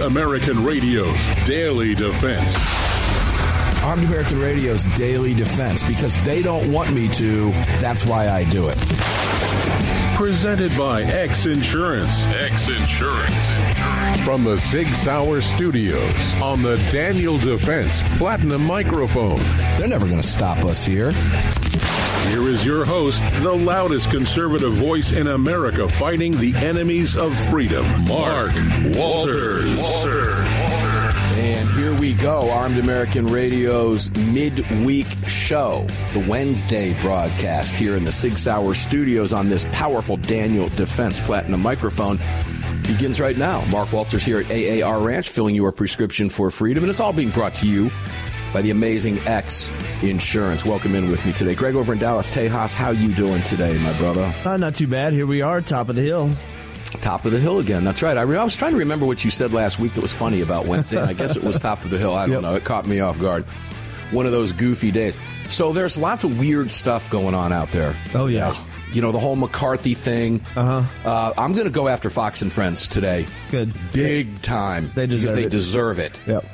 American Radio's Daily Defense. Armed American Radio's Daily Defense because they don't want me to. That's why I do it. Presented by X Insurance. X Insurance. From the Sig Sauer Studios on the Daniel Defense Platinum Microphone. They're never going to stop us here. Here is your host, the loudest conservative voice in America fighting the enemies of freedom, Mark Walters. And here we go, Armed American Radio's midweek show, the Wednesday broadcast here in the Sig Sauer studios on this powerful Daniel Defense Platinum microphone begins right now. Mark Walters here at AAR Ranch, filling your prescription for freedom, and it's all being brought to you by the amazing X Insurance. Welcome in with me today, Greg over in Dallas, Tejas. How you doing today, my brother? Uh, not too bad. Here we are, top of the hill. Top of the hill again. That's right. I, re- I was trying to remember what you said last week that was funny about Wednesday. I guess it was top of the hill. I don't Yep. know. It caught me off guard. One of those goofy days. So there's lots of weird stuff going on out there. Oh, yeah. You know, the whole McCarthy thing. Uh-huh. Uh, I'm going to go after Fox and Friends today. Good. Big time. They deserve because they it. deserve it. Yep.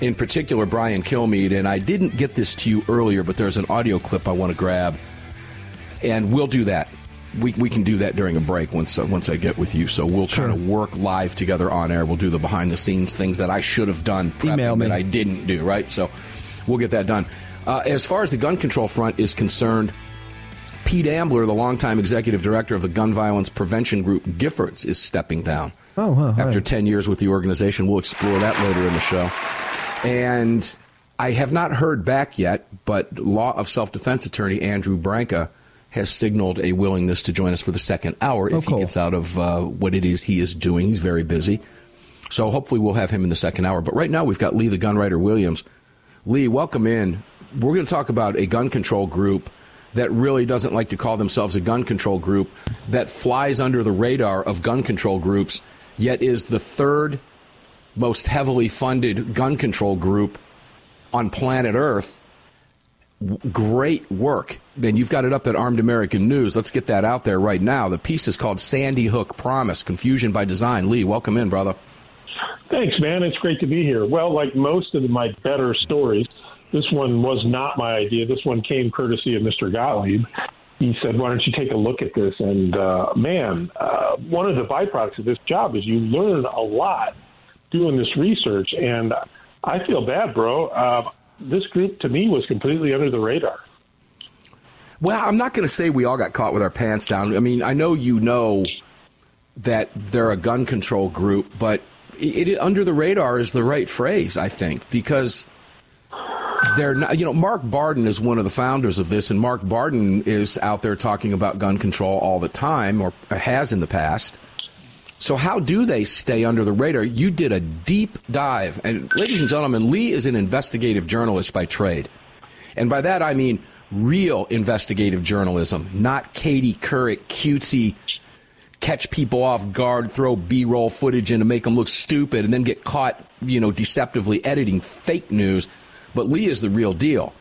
In particular, Brian Kilmeade. And I didn't get this to you earlier, but there's an audio clip I want to grab. And we'll do that. We, we can do that during a break once uh, once I get with you. So we'll Sure. kind of work live together on air. We'll do the behind the scenes things that I should have done, Email me. that I didn't do. Right. So we'll get that done. Uh, as far as the gun control front is concerned, Pete Ambler, the longtime executive director of the gun violence prevention group Giffords, is stepping down. Oh, wow. After right. 10 years with the organization. We'll explore that later in the show. And I have not heard back yet, but law of self defense attorney Andrew Branca has signaled a willingness to join us for the second hour if Oh, cool. he gets out of uh, what it is he is doing. He's very busy. So hopefully we'll have him in the second hour. But right now we've got Lee the gun writer Williams. Lee, welcome in. We're going to talk about a gun control group that really doesn't like to call themselves a gun control group, that flies under the radar of gun control groups, yet is the third most heavily funded gun control group on planet Earth. Great work. And you've got it up at Armed American News. Let's get that out there right now. The piece is called Sandy Hook Promise Confusion by Design. Lee, welcome in, brother. Thanks, man. It's great to be here. Well, like most of my better stories, this one was not my idea. This one came courtesy of Mr. Gottlieb. He said, "Why don't you take a look at this?" And uh, man, uh, one of the byproducts of this job is you learn a lot doing this research. And I feel bad, bro. Uh, this group to me was completely under the radar. Well, I'm not going to say we all got caught with our pants down. I mean, I know you know that they're a gun control group, but it, it under the radar is the right phrase, I think, because they're not. You know, Mark Barden is one of the founders of this, and Mark Barden is out there talking about gun control all the time, or has in the past. So, how do they stay under the radar? You did a deep dive, and ladies and gentlemen, Lee is an investigative journalist by trade. And by that I mean real investigative journalism, not Katie Couric cutesy catch people off guard, throw B-roll footage in to make them look stupid, and then get caught, you know, deceptively editing fake news. But Lee is the real deal.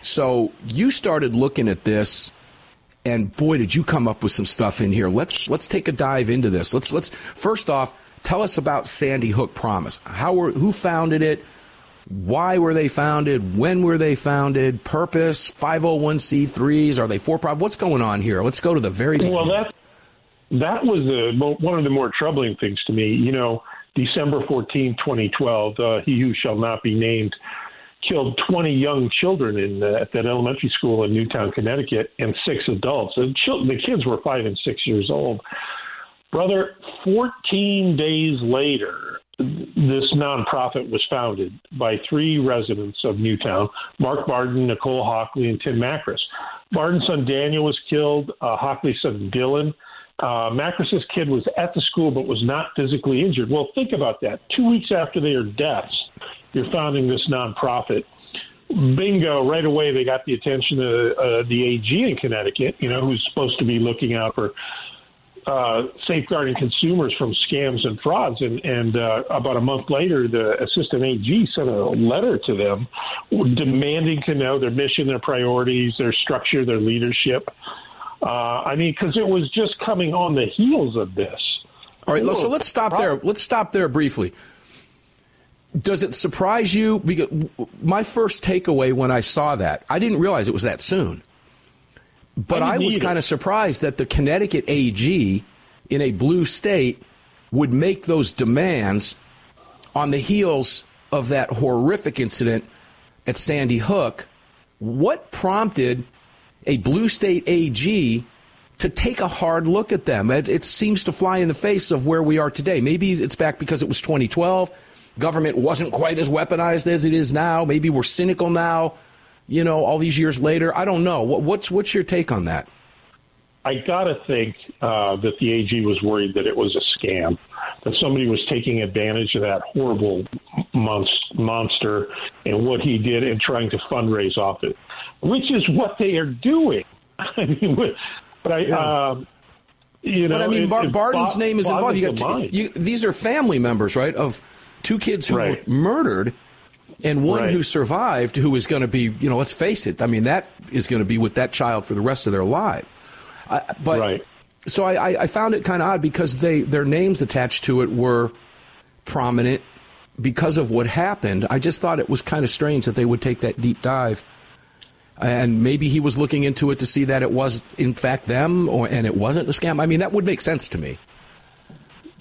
So you started looking at this, and boy, did you come up with some stuff in here. Let's let's take a dive into this. Let's let's first off tell us about Sandy Hook Promise. How were who founded it? Why were they founded? When were they founded? Purpose? 501c3s? Are they for profit? What's going on here? Let's go to the very beginning. Well, that that was mo- one of the more troubling things to me. You know, December 14, 2012, uh, he who shall not be named killed 20 young children in uh, at that elementary school in Newtown, Connecticut, and six adults. The, the kids were five and six years old. Brother, 14 days later, this nonprofit was founded by three residents of Newtown Mark Barden, Nicole Hockley, and Tim Makris. Barden's son Daniel was killed, uh, Hockley's son Dylan Uh, Makris's kid was at the school but was not physically injured. Well, think about that. Two weeks after their deaths, you're founding this nonprofit. Bingo! Right away, they got the attention of uh, the AG in Connecticut. You know, who's supposed to be looking out for uh, safeguarding consumers from scams and frauds. And, and uh, about a month later, the assistant AG sent a letter to them demanding to know their mission, their priorities, their structure, their leadership. Uh, I mean, because it was just coming on the heels of this. All right, so let's stop there. Let's stop there briefly. Does it surprise you? Because my first takeaway when I saw that, I didn't realize it was that soon. But I, I was kind of surprised that the Connecticut AG in a blue state would make those demands on the heels of that horrific incident at Sandy Hook. What prompted a blue state AG to take a hard look at them? It, it, seems to fly in the face of where we are today. Maybe it's back because it was 2012. Government wasn't quite as weaponized as it is now. Maybe we're cynical now you know, all these years later? I don't know. what's what's your take on that? I gotta think uh, that the AG was worried that it was a scam, that somebody was taking advantage of that horrible monster and what he did and trying to fundraise off it, which is what they are doing. I mean, but I. Yeah. Um, you know, but I mean, Bar- Barden's name is involved. You got you, these are family members, right? Of two kids who right. were murdered, and one right. who survived who is going to be, you know, let's face it, I mean, that is going to be with that child for the rest of their life. But right. so I, I found it kind of odd because they their names attached to it were prominent because of what happened. I just thought it was kind of strange that they would take that deep dive. And maybe he was looking into it to see that it was in fact them, or and it wasn't a scam. I mean, that would make sense to me.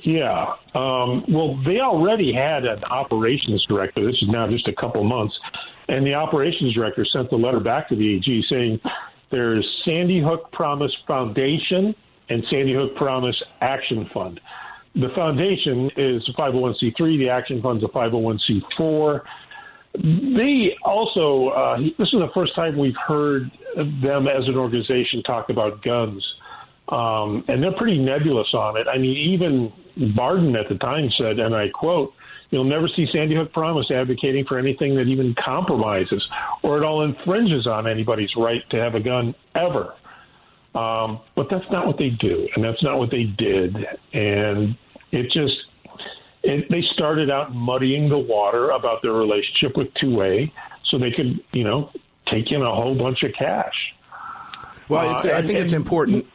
Yeah. Um, well, they already had an operations director. This is now just a couple months. And the operations director sent the letter back to the AG saying there's Sandy Hook Promise Foundation and Sandy Hook Promise Action Fund. The foundation is a 501c3, the Action Fund's a 501c4. They also, uh, this is the first time we've heard them as an organization talk about guns. Um, and they're pretty nebulous on it. I mean, even Barden at the time said, and I quote, You'll never see Sandy Hook Promise advocating for anything that even compromises or at all infringes on anybody's right to have a gun ever. Um, but that's not what they do, and that's not what they did. And it just, it, they started out muddying the water about their relationship with 2A so they could, you know, take in a whole bunch of cash. Well, uh, I think and, it's important.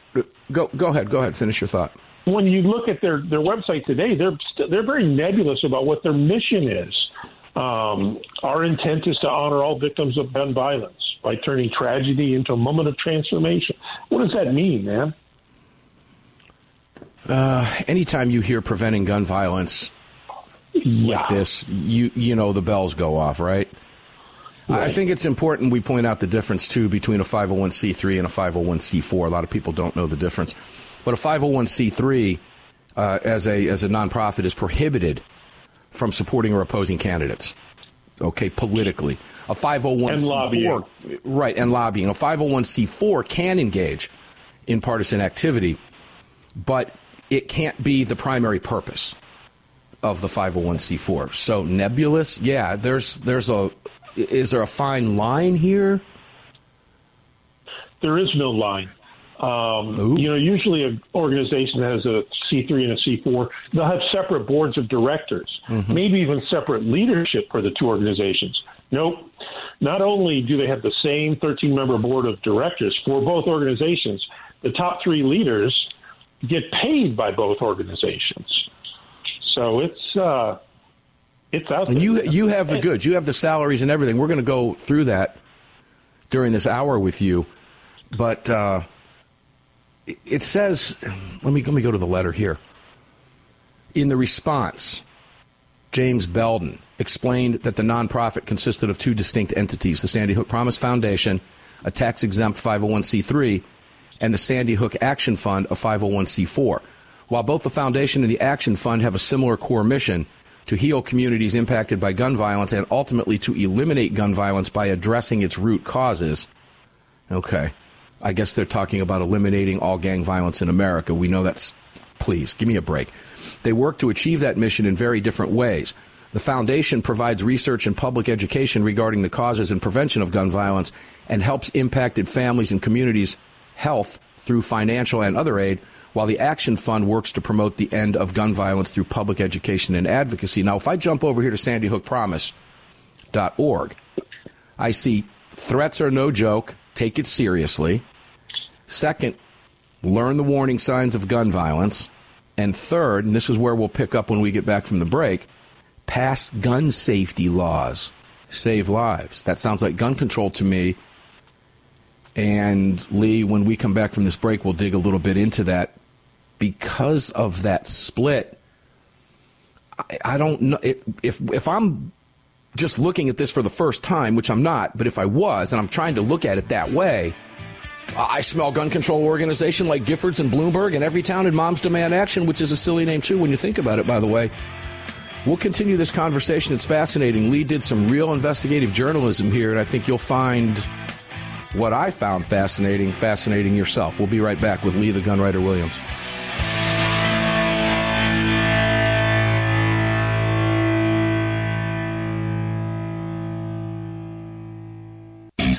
Go, go ahead. Go ahead. Finish your thought when you look at their their website today, they're they they're very nebulous about what their mission is. Um, our intent is to honor all victims of gun violence by turning tragedy into a moment of transformation. What does that mean, man? Uh, anytime you hear preventing gun violence yeah. like this, you you know the bells go off, right? right? I think it's important we point out the difference too between a 501c3 and a 501c4. A lot of people don't know the difference. But a 501c3 uh, as a as a nonprofit is prohibited from supporting or opposing candidates. Okay, politically, a 501c4 right and lobbying. A 501c4 can engage in partisan activity, but it can't be the primary purpose of the 501c4. So nebulous, yeah. There's there's a is there a fine line here? There is no line. Um, you know, usually an organization has a C3 and a C4. They'll have separate boards of directors, mm-hmm. maybe even separate leadership for the two organizations. Nope. Not only do they have the same 13 member board of directors for both organizations, the top three leaders get paid by both organizations. So it's uh, it's out. And you you have the goods. You have the salaries and everything. We're going to go through that during this hour with you, but. Uh, it says, let me, let me go to the letter here. In the response, James Belden explained that the nonprofit consisted of two distinct entities the Sandy Hook Promise Foundation, a tax exempt 501c3, and the Sandy Hook Action Fund, a 501c4. While both the foundation and the Action Fund have a similar core mission to heal communities impacted by gun violence and ultimately to eliminate gun violence by addressing its root causes. Okay. I guess they're talking about eliminating all gang violence in America. We know that's, please, give me a break. They work to achieve that mission in very different ways. The foundation provides research and public education regarding the causes and prevention of gun violence and helps impacted families and communities' health through financial and other aid, while the Action Fund works to promote the end of gun violence through public education and advocacy. Now, if I jump over here to sandyhookpromise.org, I see threats are no joke, take it seriously. Second, learn the warning signs of gun violence. And third, and this is where we'll pick up when we get back from the break, pass gun safety laws, save lives. That sounds like gun control to me. And Lee, when we come back from this break, we'll dig a little bit into that. Because of that split, I, I don't know if if I'm just looking at this for the first time, which I'm not, but if I was, and I'm trying to look at it that way, I smell gun control organization like Giffords and Bloomberg and Everytown in Moms Demand Action, which is a silly name too when you think about it, by the way. We'll continue this conversation. It's fascinating. Lee did some real investigative journalism here, and I think you'll find what I found fascinating, fascinating yourself. We'll be right back with Lee the Gunwriter Williams.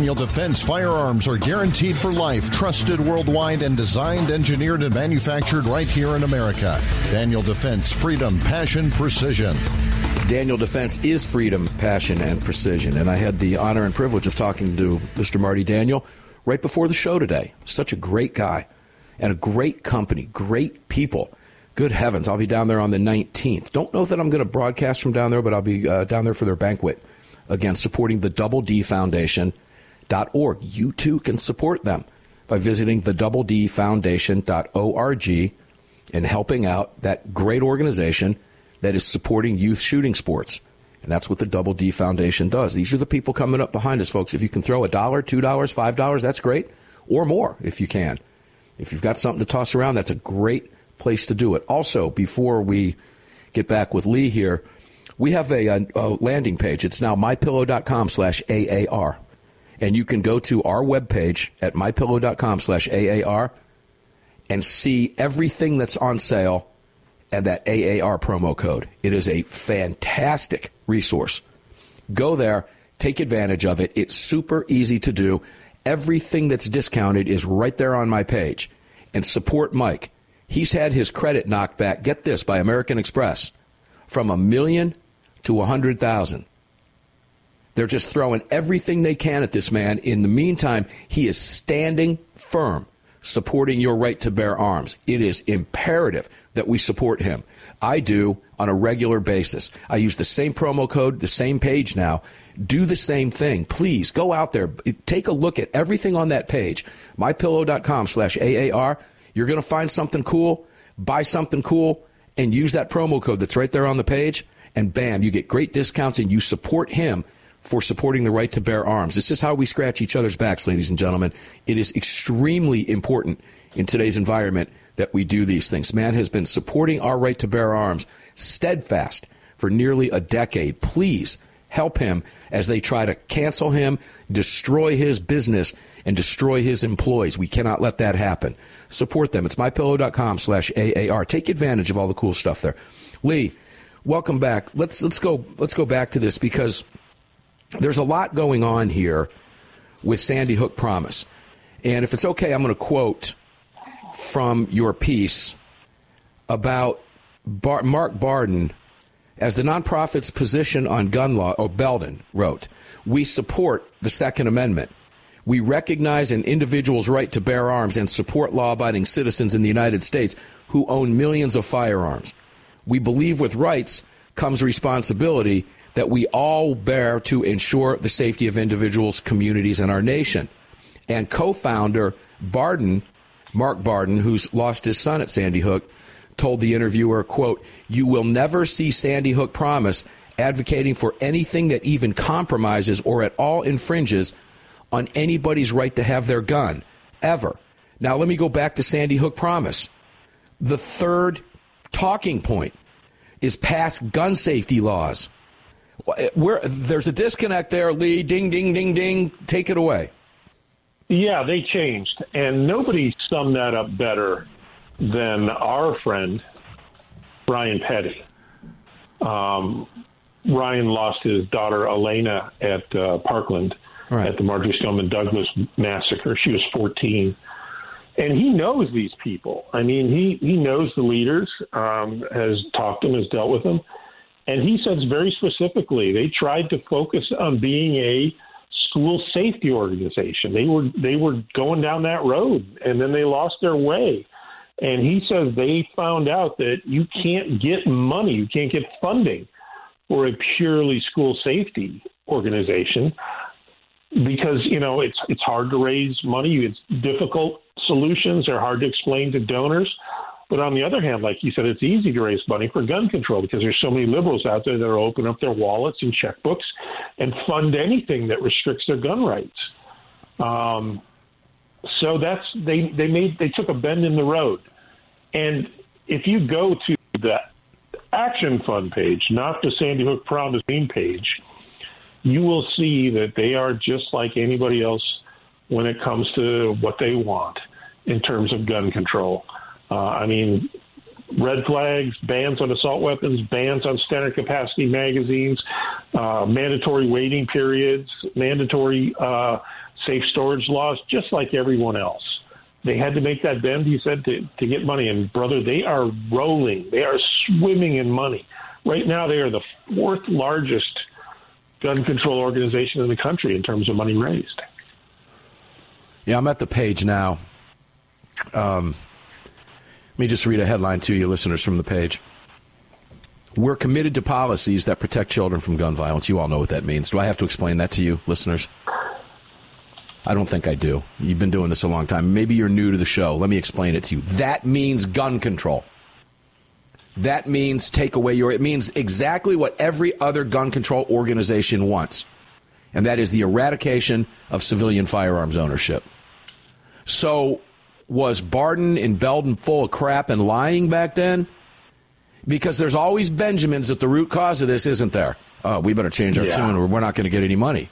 Daniel Defense firearms are guaranteed for life, trusted worldwide, and designed, engineered, and manufactured right here in America. Daniel Defense, freedom, passion, precision. Daniel Defense is freedom, passion, and precision. And I had the honor and privilege of talking to Mr. Marty Daniel right before the show today. Such a great guy and a great company, great people. Good heavens, I'll be down there on the 19th. Don't know that I'm going to broadcast from down there, but I'll be uh, down there for their banquet. Again, supporting the Double D Foundation org. You too can support them by visiting the Double D Foundation.org and helping out that great organization that is supporting youth shooting sports. And that's what the Double D Foundation does. These are the people coming up behind us, folks. If you can throw a dollar, two dollars, five dollars, that's great, or more if you can. If you've got something to toss around, that's a great place to do it. Also, before we get back with Lee here, we have a, a, landing page. It's now mypillow.com slash AAR and you can go to our webpage at mypillow.com slash AAR and see everything that's on sale and that AAR promo code. It is a fantastic resource. Go there, take advantage of it. It's super easy to do. Everything that's discounted is right there on my page. And support Mike. He's had his credit knocked back, get this, by American Express from a million to a hundred thousand. They're just throwing everything they can at this man. In the meantime, he is standing firm, supporting your right to bear arms. It is imperative that we support him. I do on a regular basis. I use the same promo code, the same page now. Do the same thing. Please go out there. Take a look at everything on that page. MyPillow.com slash AAR. You're going to find something cool. Buy something cool and use that promo code that's right there on the page. And bam, you get great discounts and you support him for supporting the right to bear arms. This is how we scratch each other's backs, ladies and gentlemen. It is extremely important in today's environment that we do these things. Man has been supporting our right to bear arms steadfast for nearly a decade. Please help him as they try to cancel him, destroy his business, and destroy his employees. We cannot let that happen. Support them. It's mypillow.com slash AAR. Take advantage of all the cool stuff there. Lee, welcome back. Let's let's go let's go back to this because there's a lot going on here with Sandy Hook Promise. And if it's okay, I'm going to quote from your piece about Bar- Mark Barden as the nonprofit's position on gun law, or Belden wrote, We support the Second Amendment. We recognize an individual's right to bear arms and support law abiding citizens in the United States who own millions of firearms. We believe with rights comes responsibility that we all bear to ensure the safety of individuals, communities, and our nation. And co founder Barden, Mark Barden, who's lost his son at Sandy Hook, told the interviewer, quote, You will never see Sandy Hook Promise advocating for anything that even compromises or at all infringes on anybody's right to have their gun, ever. Now, let me go back to Sandy Hook Promise. The third talking point is pass gun safety laws. Where there's a disconnect there, Lee. Ding, ding, ding, ding. Take it away. Yeah, they changed, and nobody summed that up better than our friend Ryan Petty. Um, Ryan lost his daughter Alaina at uh, Parkland right. at the Marjory Stoneman Douglas massacre. She was 14, and he knows these people. I mean, he he knows the leaders, um, has talked to them, has dealt with them and he says very specifically they tried to focus on being a school safety organization. They were they were going down that road and then they lost their way. And he says they found out that you can't get money, you can't get funding for a purely school safety organization because you know it's it's hard to raise money. It's difficult solutions. They're hard to explain to donors. But on the other hand, like you said, it's easy to raise money for gun control because there's so many liberals out there that are open up their wallets and checkbooks and fund anything that restricts their gun rights. Um, so that's they they made they took a bend in the road, and if you go to the Action Fund page, not the Sandy Hook Promise page, you will see that they are just like anybody else when it comes to what they want in terms of gun control. Uh, I mean, red flags, bans on assault weapons, bans on standard capacity magazines, uh, mandatory waiting periods, mandatory uh, safe storage laws, just like everyone else. They had to make that bend, he said, to, to get money. And, brother, they are rolling. They are swimming in money. Right now, they are the fourth largest gun control organization in the country in terms of money raised. Yeah, I'm at the page now. Um, let me just read a headline to you, listeners, from the page. We're committed to policies that protect children from gun violence. You all know what that means. Do I have to explain that to you, listeners? I don't think I do. You've been doing this a long time. Maybe you're new to the show. Let me explain it to you. That means gun control. That means take away your. It means exactly what every other gun control organization wants, and that is the eradication of civilian firearms ownership. So, was Barden and Belden full of crap and lying back then? Because there's always Benjamins at the root cause of this, isn't there? Uh, we better change our yeah. tune or we're not going to get any money.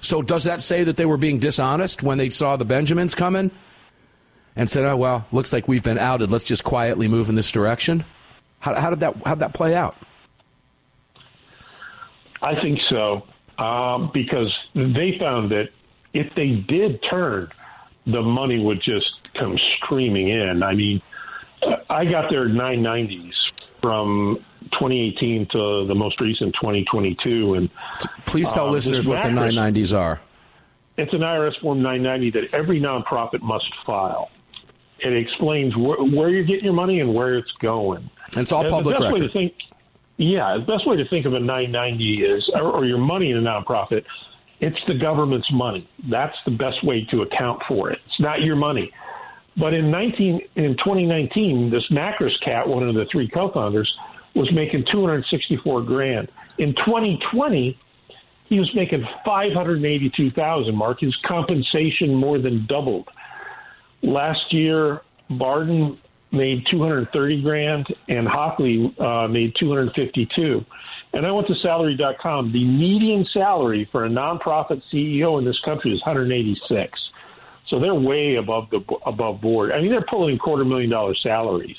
So, does that say that they were being dishonest when they saw the Benjamins coming and said, oh, well, looks like we've been outed. Let's just quietly move in this direction? How, how did that how did that play out? I think so um, because they found that if they did turn, the money would just come streaming in. I mean, I got their 990s from 2018 to the most recent 2022, and please tell uh, listeners what the 990s are. It's an IRS Form 990 that every nonprofit must file. It explains wh- where you're getting your money and where it's going. It's all and public the record. Think, yeah, the best way to think of a 990 is, or, or your money in a nonprofit, it's the government's money. That's the best way to account for it. It's not your money. But in 19 in 2019, this Makris cat, one of the three co-founders, was making 264 grand. In 2020, he was making 582,000. Mark, his compensation more than doubled. Last year, Barden made 230 grand and Hockley uh, made 252. And I went to salary.com. The median salary for a nonprofit CEO in this country is 186. So they're way above the above board. I mean, they're pulling quarter million dollar salaries.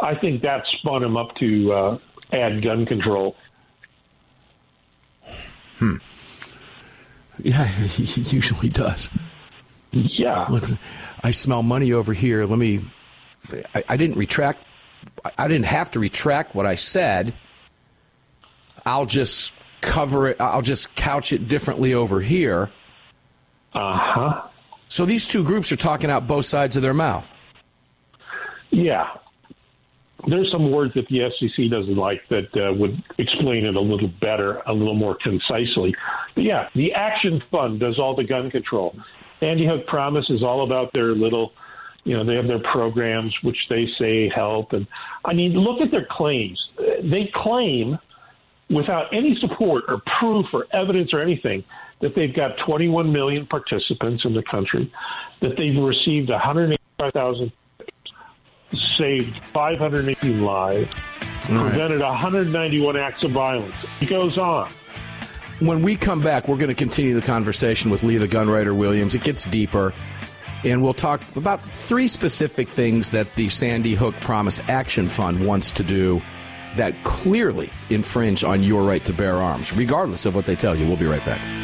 I think that spun them up to uh, add gun control. Hmm. Yeah, he usually does. Yeah. Let's, I smell money over here. Let me. I, I didn't retract. I didn't have to retract what I said. I'll just cover it. I'll just couch it differently over here. Uh huh. So these two groups are talking out both sides of their mouth. Yeah. There's some words that the FCC doesn't like that uh, would explain it a little better, a little more concisely. But yeah, the Action Fund does all the gun control. Sandy Hook Promise is all about their little, you know, they have their programs which they say help. And I mean, look at their claims. They claim, without any support or proof or evidence or anything, that they've got 21 million participants in the country, that they've received 185,000, saved 518 lives, right. prevented 191 acts of violence. It goes on. When we come back, we're going to continue the conversation with Lee the Gunwriter Williams. It gets deeper, and we'll talk about three specific things that the Sandy Hook Promise Action Fund wants to do that clearly infringe on your right to bear arms, regardless of what they tell you. We'll be right back.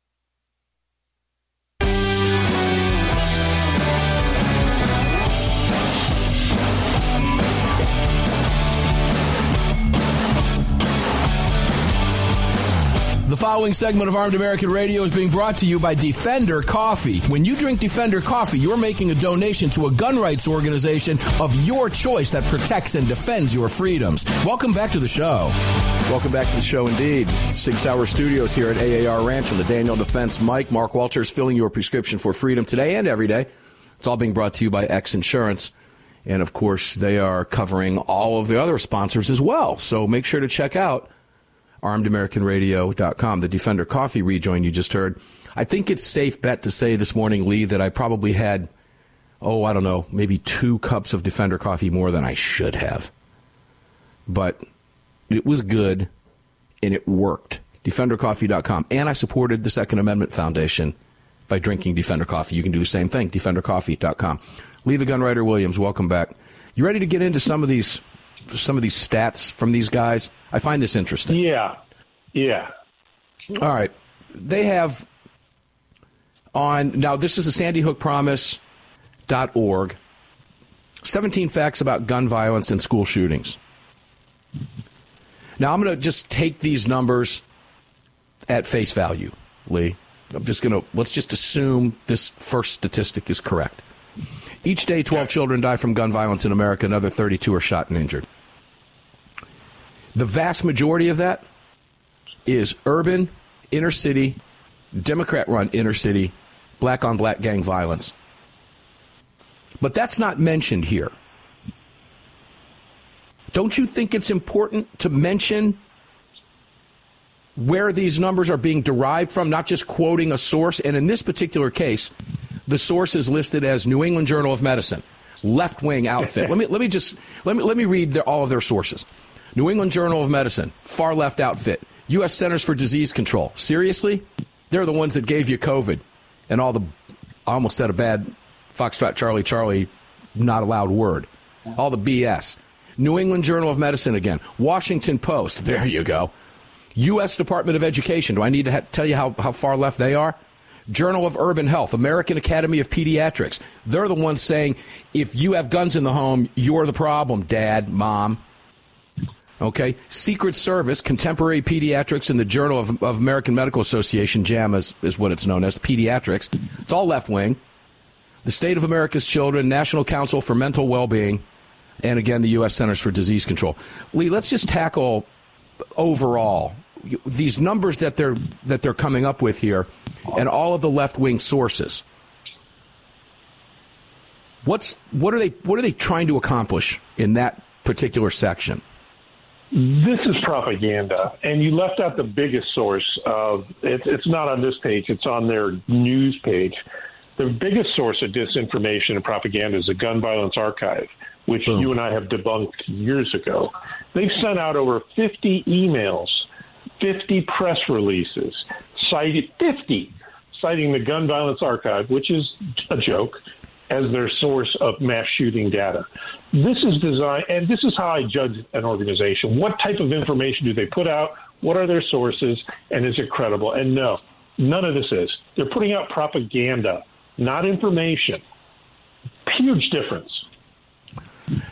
The following segment of Armed American Radio is being brought to you by Defender Coffee. When you drink Defender Coffee, you're making a donation to a gun rights organization of your choice that protects and defends your freedoms. Welcome back to the show. Welcome back to the show indeed. Sig Sauer Studios here at AAR Ranch on the Daniel Defense Mike. Mark Walters filling your prescription for freedom today and every day. It's all being brought to you by X Insurance. And of course, they are covering all of the other sponsors as well. So make sure to check out armedamericanradio.com. The Defender Coffee rejoin you just heard. I think it's safe bet to say this morning, Lee, that I probably had, oh, I don't know, maybe two cups of Defender Coffee more than I should have. But it was good and it worked. DefenderCoffee.com. And I supported the Second Amendment Foundation by drinking Defender coffee. You can do the same thing, defendercoffee.com. Lee the Gunwriter Williams, welcome back. You ready to get into some of these some of these stats from these guys? I find this interesting. Yeah. Yeah. All right. They have on now this is the Sandy Hook Promise.org. 17 facts about gun violence and school shootings. Now I'm going to just take these numbers at face value, Lee. I'm just going to let's just assume this first statistic is correct. Each day 12 children die from gun violence in America, another 32 are shot and injured. The vast majority of that is urban, inner city, Democrat run inner city, black on black gang violence. But that's not mentioned here. Don't you think it's important to mention where these numbers are being derived from, not just quoting a source? And in this particular case, the source is listed as New England Journal of Medicine, left wing outfit. let me let me just let me let me read their, all of their sources. New England Journal of Medicine, far left outfit. U.S. Centers for Disease Control. Seriously? They're the ones that gave you COVID and all the, I almost said a bad Foxtrot Charlie Charlie, not allowed word. All the BS. New England Journal of Medicine again. Washington Post. There you go. U.S. Department of Education. Do I need to ha- tell you how, how far left they are? Journal of Urban Health, American Academy of Pediatrics. They're the ones saying if you have guns in the home, you're the problem, dad, mom. Okay. Secret Service, Contemporary Pediatrics, and the Journal of, of American Medical Association, JAMA is, is what it's known as, pediatrics. It's all left wing. The State of America's Children, National Council for Mental Well-Being, and again, the U.S. Centers for Disease Control. Lee, let's just tackle overall these numbers that they're that they're coming up with here, and all of the left wing sources. What's what are they what are they trying to accomplish in that particular section? This is propaganda, and you left out the biggest source of it, it's not on this page; it's on their news page. The biggest source of disinformation and propaganda is the Gun Violence Archive, which Boom. you and I have debunked years ago. They've sent out over 50 emails, 50 press releases, cited 50 citing the Gun Violence Archive, which is a joke, as their source of mass shooting data. This is designed, and this is how I judge an organization. What type of information do they put out? What are their sources? And is it credible? And no, none of this is. They're putting out propaganda, not information. Huge difference.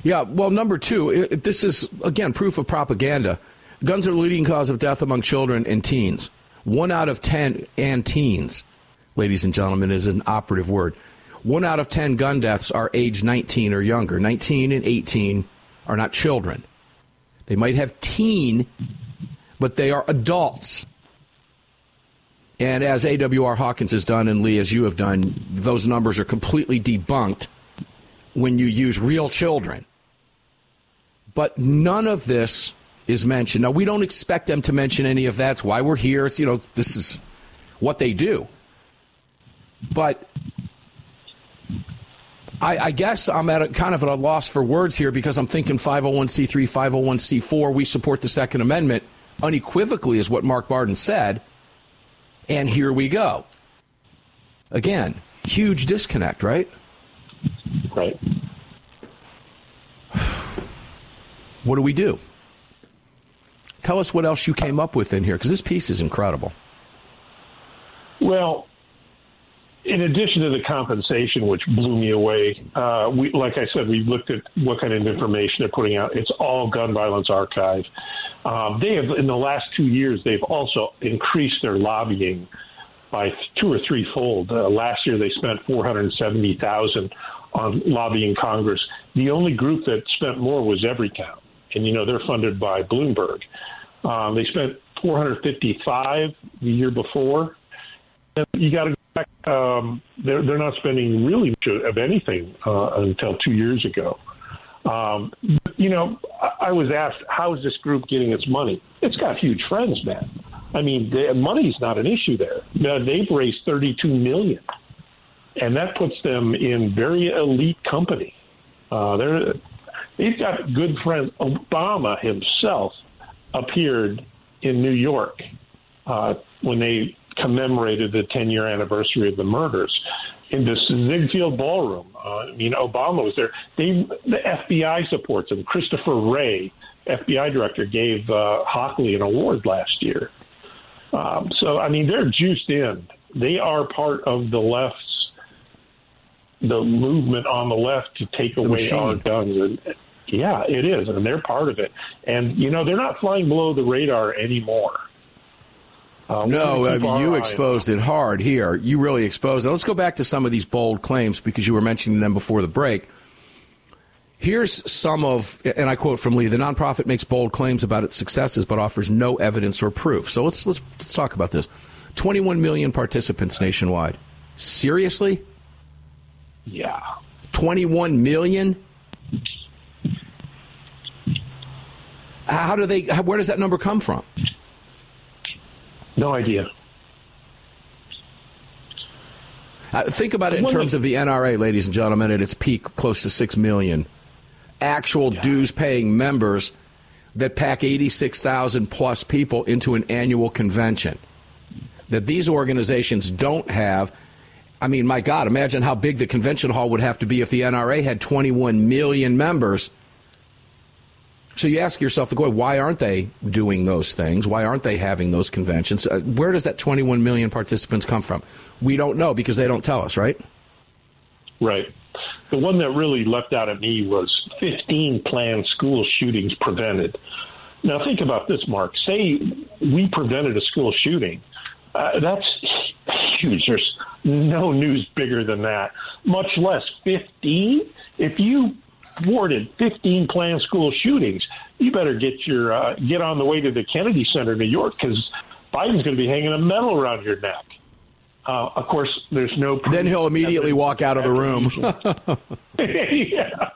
Yeah, well, number two, this is, again, proof of propaganda. Guns are the leading cause of death among children and teens. One out of ten, and teens, ladies and gentlemen, is an operative word. One out of 10 gun deaths are age 19 or younger. 19 and 18 are not children. They might have teen, but they are adults. And as AWR Hawkins has done and Lee, as you have done, those numbers are completely debunked when you use real children. But none of this is mentioned. Now, we don't expect them to mention any of that. That's why we're here. It's, you know, this is what they do. But I, I, guess I'm at a, kind of at a loss for words here because I'm thinking 501c3, 501c4. We support the Second Amendment unequivocally, is what Mark Barden said. And here we go. Again, huge disconnect, right? Right. What do we do? Tell us what else you came up with in here because this piece is incredible. Well, in addition to the compensation, which blew me away, uh, we, like I said, we looked at what kind of information they're putting out. It's all gun violence archive. Um, they have, in the last two years, they've also increased their lobbying by two or threefold. Uh, last year, they spent four hundred seventy thousand on lobbying Congress. The only group that spent more was Everytown, and you know they're funded by Bloomberg. Um, they spent four hundred fifty-five the year before. And you got to um, they're they're not spending really much of anything uh, until two years ago. Um, you know, I, I was asked, how is this group getting its money? It's got huge friends, man. I mean, the, money's not an issue there. Now, they've raised 32 million, and that puts them in very elite company. Uh, they're they've got good friends. Obama himself appeared in New York uh, when they commemorated the 10 year anniversary of the murders in this Ziegfeld Ballroom. Uh, I mean, Obama was there. They, the FBI supports him. Christopher Wray, FBI director, gave uh, Hockley an award last year. Um, so, I mean, they're juiced in. They are part of the left's, the movement on the left to take The away machine. our guns. And, yeah, it is, and they're part of it. And you know, they're not flying below the radar anymore. Uh, No, I mean, you exposed it hard here. You really exposed it. Let's go back to some of these bold claims because you were mentioning them before the break. Here's some of, and I quote from Lee: "The nonprofit makes bold claims about its successes, but offers no evidence or proof." So let's let's, let's talk about this. 21 million participants nationwide. Seriously? Yeah. 21 million? How do they? Where does that number come from? No idea. Uh, think about it in terms of the NRA, ladies and gentlemen, at its peak, close to 6 million actual dues paying members that pack 86,000 plus people into an annual convention. That these organizations don't have. I mean, my God, imagine how big the convention hall would have to be if the NRA had 21 million members. So you ask yourself, why aren't they doing those things? Why aren't they having those conventions? Uh, where does that 21 million participants come from? We don't know because they don't tell us, right? Right. The one that really leapt out at me was 15 planned school shootings prevented. Now, think about this, Mark. Say we prevented a school shooting. Uh, that's huge. There's no news bigger than that, much less 15. If you thwarted 15 planned school shootings, you better get your uh, get on the way to the Kennedy Center in New York because Biden's going to be hanging a medal around your neck. Uh, of course, there's no. Then he'll immediately walk out of the room. yeah.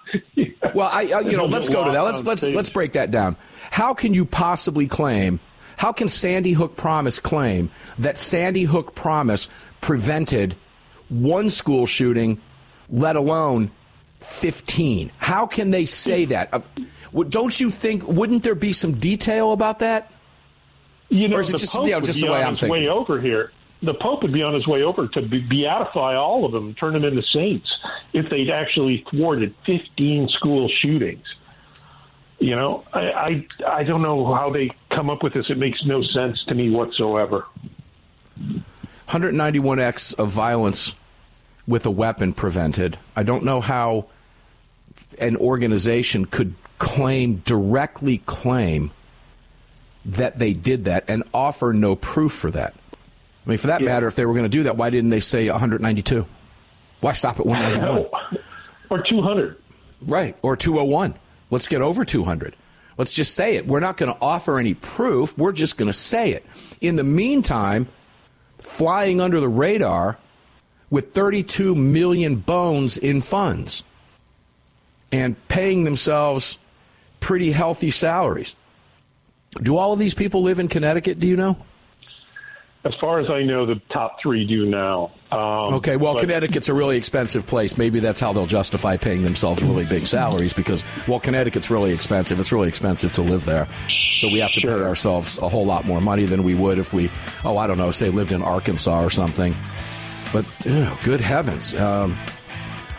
Well, I, I you know, let's go to that. Let's let's let's break that down. How can you possibly claim? How can Sandy Hook Promise claim that Sandy Hook Promise prevented one school shooting, let alone fifteen? How can they say that? Don't you think? Wouldn't there be some detail about that? You know, Or is it the just- Pope you know, would just be the way on I'm his thinking? way over here. The Pope would be on his way over to be- beatify all of them, turn them into saints, if they'd actually thwarted 15 school shootings. You know, I, I I don't know how they come up with this. It makes no sense to me whatsoever. 191 acts of violence with a weapon prevented. I don't know how an organization could claim, directly claim, that they did that and offer no proof for that. I mean, for that matter, if they were going to do that, why didn't they say 192? Why stop at 191? or 200. Right, or 201. Let's get over 200. Let's just say it. We're not going to offer any proof. We're just going to say it. In the meantime, flying under the radar with 32 million bones in funds and paying themselves pretty healthy salaries. Do all of these people live in Connecticut? Do you know? As far as I know, the top three do now. Um, Okay, well, but- Connecticut's a really expensive place. Maybe that's how they'll justify paying themselves really big salaries because, well, Connecticut's really expensive. It's really expensive to live there. So we have to pay ourselves a whole lot more money than we would if we, oh, I don't know, say lived in Arkansas or something. But, ew, good heavens. Um,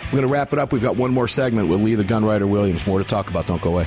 we're going to wrap it up. We've got one more segment with Lee the Gunwriter Williams. More to talk about. Don't go away.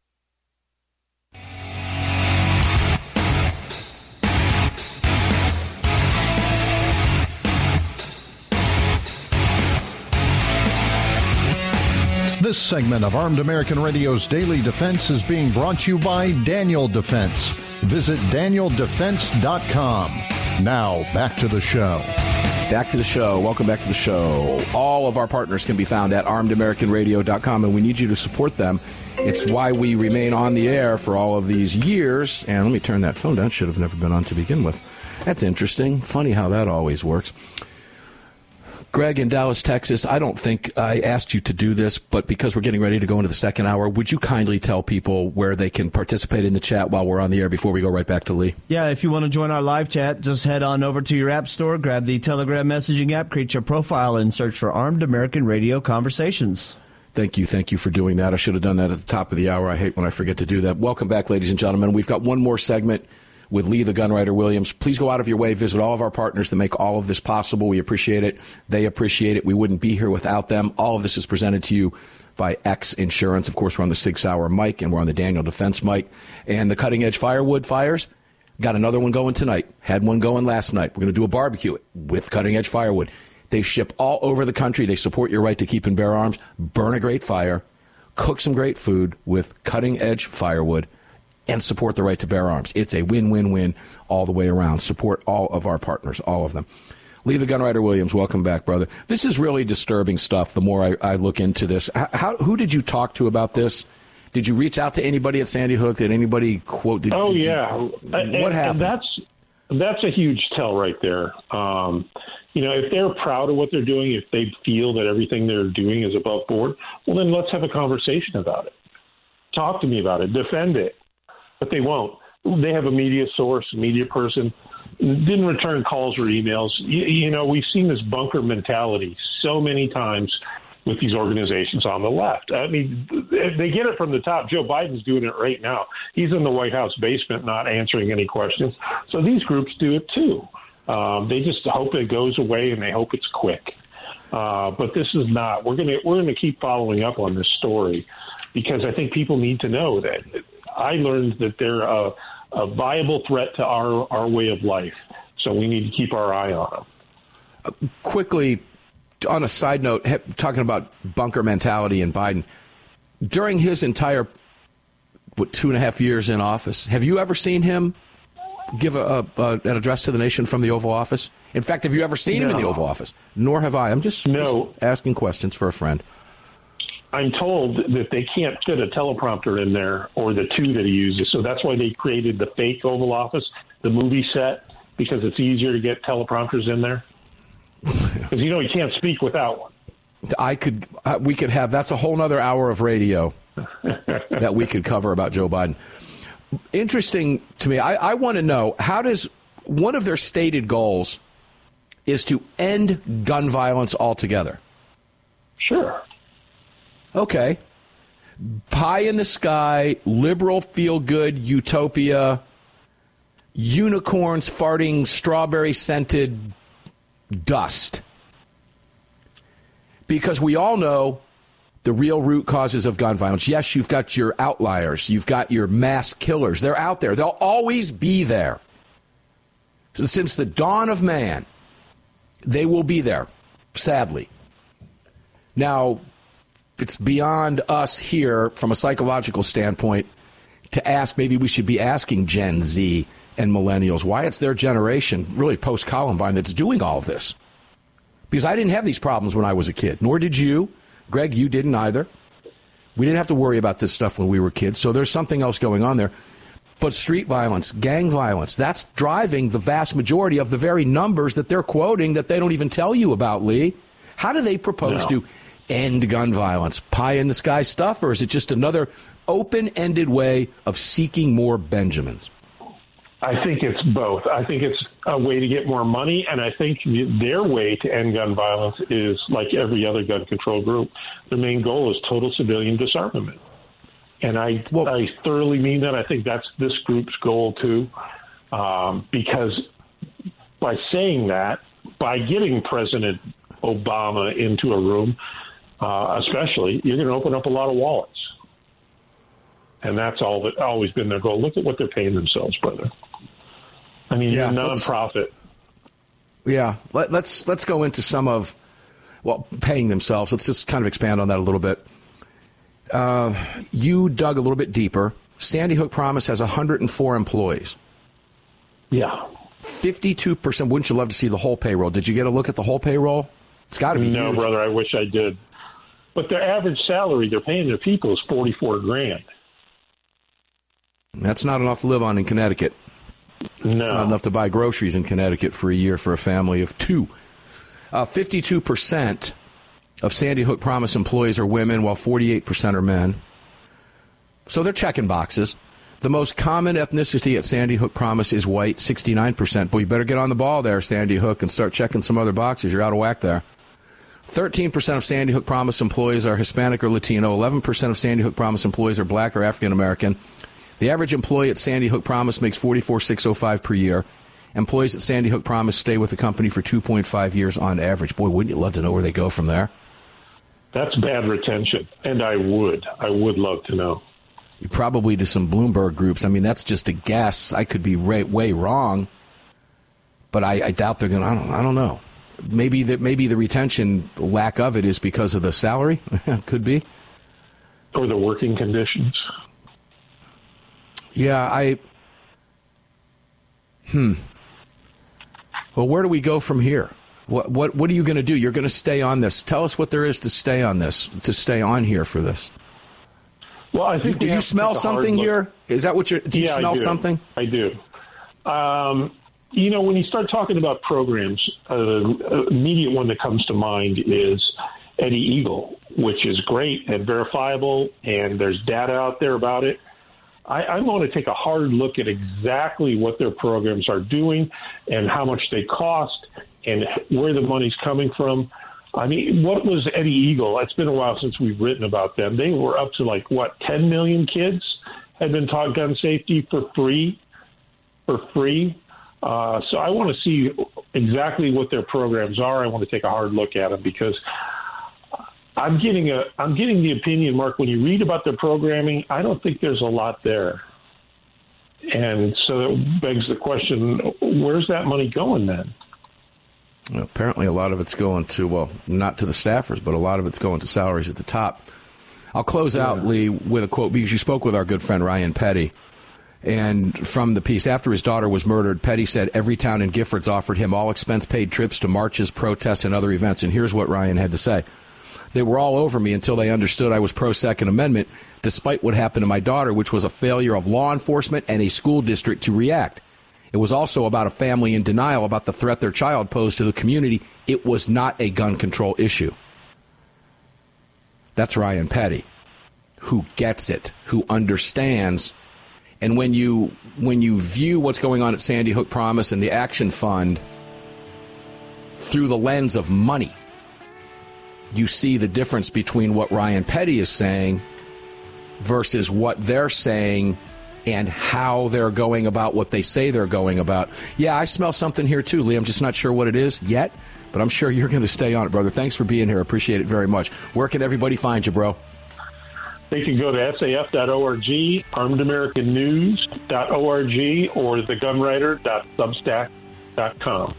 This segment of Armed American Radio's Daily Defense is being brought to you by Daniel Defense. Visit danieldefense.com. Now, back to the show. Back to the show. Welcome back to the show. All of our partners can be found at armedamericanradio.com, and we need you to support them. It's why we remain on the air for all of these years. And let me turn that phone down. Should have never been on to begin with. That's interesting. Funny how that always works. Greg in Dallas, Texas, I don't think I asked you to do this, but because we're getting ready to go into the second hour, would you kindly tell people where they can participate in the chat while we're on the air before we go right back to Lee? Yeah, if you want to join our live chat, just head on over to your app store, grab the Telegram messaging app, create your profile, and search for Armed American Radio Conversations. Thank you. Thank you for doing that. I should have done that at the top of the hour. I hate when I forget to do that. Welcome back, ladies and gentlemen. We've got one more segment with Lee the Gunwriter Williams. Please go out of your way, visit all of our partners that make all of this possible. We appreciate it. They appreciate it. We wouldn't be here without them. All of this is presented to you by X Insurance. Of course, we're on the Sig Sauer mic and we're on the Daniel Defense mic. And the cutting edge firewood fires, got another one going tonight. Had one going last night. We're going to do a barbecue with cutting edge firewood. They ship all over the country. They support your right to keep and bear arms. Burn a great fire. Cook some great food with cutting edge firewood and support the right to bear arms. It's a win win win all the way around. Support all of our partners, all of them. Lee the Gunwriter Williams, welcome back, brother. This is really disturbing stuff the more I, I look into this. How, who did you talk to about this? Did you reach out to anybody at Sandy Hook? Did anybody quote? Did, oh, did yeah. You, what and, happened? And that's, that's a huge tell right there. Um, you know, if they're proud of what they're doing, if they feel that everything they're doing is above board, well, then let's have a conversation about it. Talk to me about it. Defend it. But they won't. They have a media source, a media person didn't return calls or emails. You, you, know, we've seen this bunker mentality so many times with these organizations on the left. I mean, they get it from the top. Joe Biden's doing it right now. He's in the White House basement, not answering any questions. So these groups do it too. Um, they just hope it goes away and they hope it's quick. Uh, but this is not. We're gonna we're gonna keep following up on this story because I think people need to know that. I learned that they're a, a viable threat to our our way of life. So we need to keep our eye on them. Uh, quickly, on a side note, talking about bunker mentality and Biden, during his entire what two and a half years in office, have you ever seen him give a, a, an address to the nation from the Oval Office? In fact, have you ever seen no. him in the Oval Office? Nor have I. I'm just, no. just asking questions for a friend. I'm told that they can't fit a teleprompter in there or the two that he uses. So that's why they created the fake Oval Office, the movie set, because it's easier to get teleprompters in there. Because you know he can't speak without one. I could, uh, we could have. That's a whole other hour of radio that we could cover about Joe Biden. Interesting to me. I, I want to know how does one of their stated goals is to end gun violence altogether. Sure. Okay. Pie in the sky, liberal feel good utopia, unicorns farting strawberry scented dust. Because we all know the real root causes of gun violence. Yes, you've got your outliers, you've got your mass killers. They're out there, they'll always be there. Since the dawn of man, they will be there, sadly. Now, it's beyond us here from a psychological standpoint to ask maybe we should be asking Gen Z and millennials why it's their generation, really post Columbine, that's doing all of this. Because I didn't have these problems when I was a kid, nor did you. Greg, you didn't either. We didn't have to worry about this stuff when we were kids, so there's something else going on there. But street violence, gang violence, that's driving the vast majority of the very numbers that they're quoting that they don't even tell you about, Lee. How do they propose no. to end gun violence? Pie in the sky stuff, or is it just another open ended way of seeking more Benjamins? I think it's both. I think it's a way to get more money, and I think their way to end gun violence is like every other gun control group. Their main goal is total civilian disarmament. And I, well, I thoroughly mean that. I think that's this group's goal too, um, because by saying that, by getting President Obama into a room, uh, especially, you're going to open up a lot of wallets, and that's all that always been their goal. Look at what they're paying themselves, brother. I mean, yeah, you're a nonprofit. Yeah, Let, let's let's go into some of well, paying themselves. Let's just kind of expand on that a little bit. Uh, you dug a little bit deeper. Sandy Hook Promise has 104 employees. Yeah. 52%. Wouldn't you love to see the whole payroll? Did you get a look at the whole payroll? It's got to be No, huge. brother, I wish I did. But their average salary they're paying their people is 44 grand. That's not enough to live on in Connecticut. No. It's not enough to buy groceries in Connecticut for a year for a family of two. Uh, 52% of Sandy Hook Promise employees are women, while 48% are men. So they're checking boxes. The most common ethnicity at Sandy Hook Promise is white, 69%. But you better get on the ball there, Sandy Hook, and start checking some other boxes. You're out of whack there. 13% of Sandy Hook Promise employees are Hispanic or Latino. 11% of Sandy Hook Promise employees are black or African American. The average employee at Sandy Hook Promise makes 44605 per year. Employees at Sandy Hook Promise stay with the company for 2.5 years on average. Boy, wouldn't you love to know where they go from there? That's bad retention, and I would. I would love to know. Probably to some Bloomberg groups. I mean, that's just a guess. I could be way, way wrong, but I, I doubt they're going to. I don't, I don't know. Maybe that maybe the retention lack of it is because of the salary. could be, or the working conditions. Yeah, I. Hmm. Well, where do we go from here? What what what are you going to do? You're going to stay on this. Tell us what there is to stay on this, to stay on here for this. Well, I think do you smell take a hard something here? Is that what you're? Do you yeah, smell I do. something? I do. Um, you know, when you start talking about programs, uh, the immediate one that comes to mind is Eddie Eagle, which is great and verifiable, and there's data out there about it. I, I want to take a hard look at exactly what their programs are doing and how much they cost and where the money's coming from. I mean, what was Eddie Eagle? It's been a while since we've written about them. They were up to like what, 10 million kids had been taught gun safety for free, for free. Uh, so I want to see exactly what their programs are. I want to take a hard look at them because I'm getting a I'm getting the opinion, Mark. When you read about their programming, I don't think there's a lot there, and so that begs the question: Where's that money going then? Well, apparently, a lot of it's going to well, not to the staffers, but a lot of it's going to salaries at the top. I'll close out Lee with a quote because you spoke with our good friend Ryan Petty. And from the piece, after his daughter was murdered, Petty said Everytown in Giffords offered him all expense paid trips to marches, protests, and other events. And here's what Ryan had to say They were all over me until they understood I was pro Second Amendment, despite what happened to my daughter, which was a failure of law enforcement and a school district to react. It was also about a family in denial about the threat their child posed to the community. It was not a gun control issue. That's Ryan Petty, who gets it, who understands. And when you when you view what's going on at Sandy Hook Promise and the Action Fund through the lens of money, you see the difference between what Ryan Petty is saying versus what they're saying and how they're going about what they say they're going about. Yeah, I smell something here too, Lee. I'm just not sure what it is yet, but I'm sure you're going to stay on it, brother. Thanks for being here. Appreciate it very much. Where can everybody find you, bro? They can go to saf.org, armedamericannews.org, or thegunwriter.substack.com.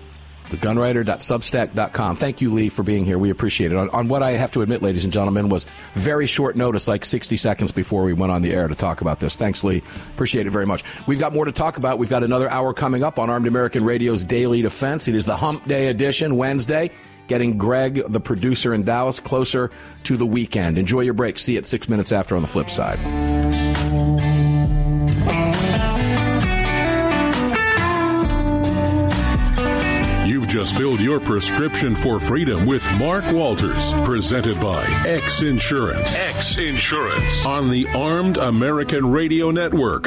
thegunwriter.substack.com. Thank you, Lee, for being here. We appreciate it. On, on, what I have to admit, ladies and gentlemen, was very short notice, like 60 seconds before we went on the air to talk about this. Thanks, Lee. Appreciate it very much. We've got more to talk about. We've got another hour coming up on Armed American Radio's Daily Defense. It is the Hump Day edition, Wednesday, getting Greg, the producer in Dallas, closer to the weekend. Enjoy your break. See you at six minutes after on the flip side. You've just filled your prescription for freedom with Mark Walters, presented by X Insurance. X Insurance on the Armed American Radio Network.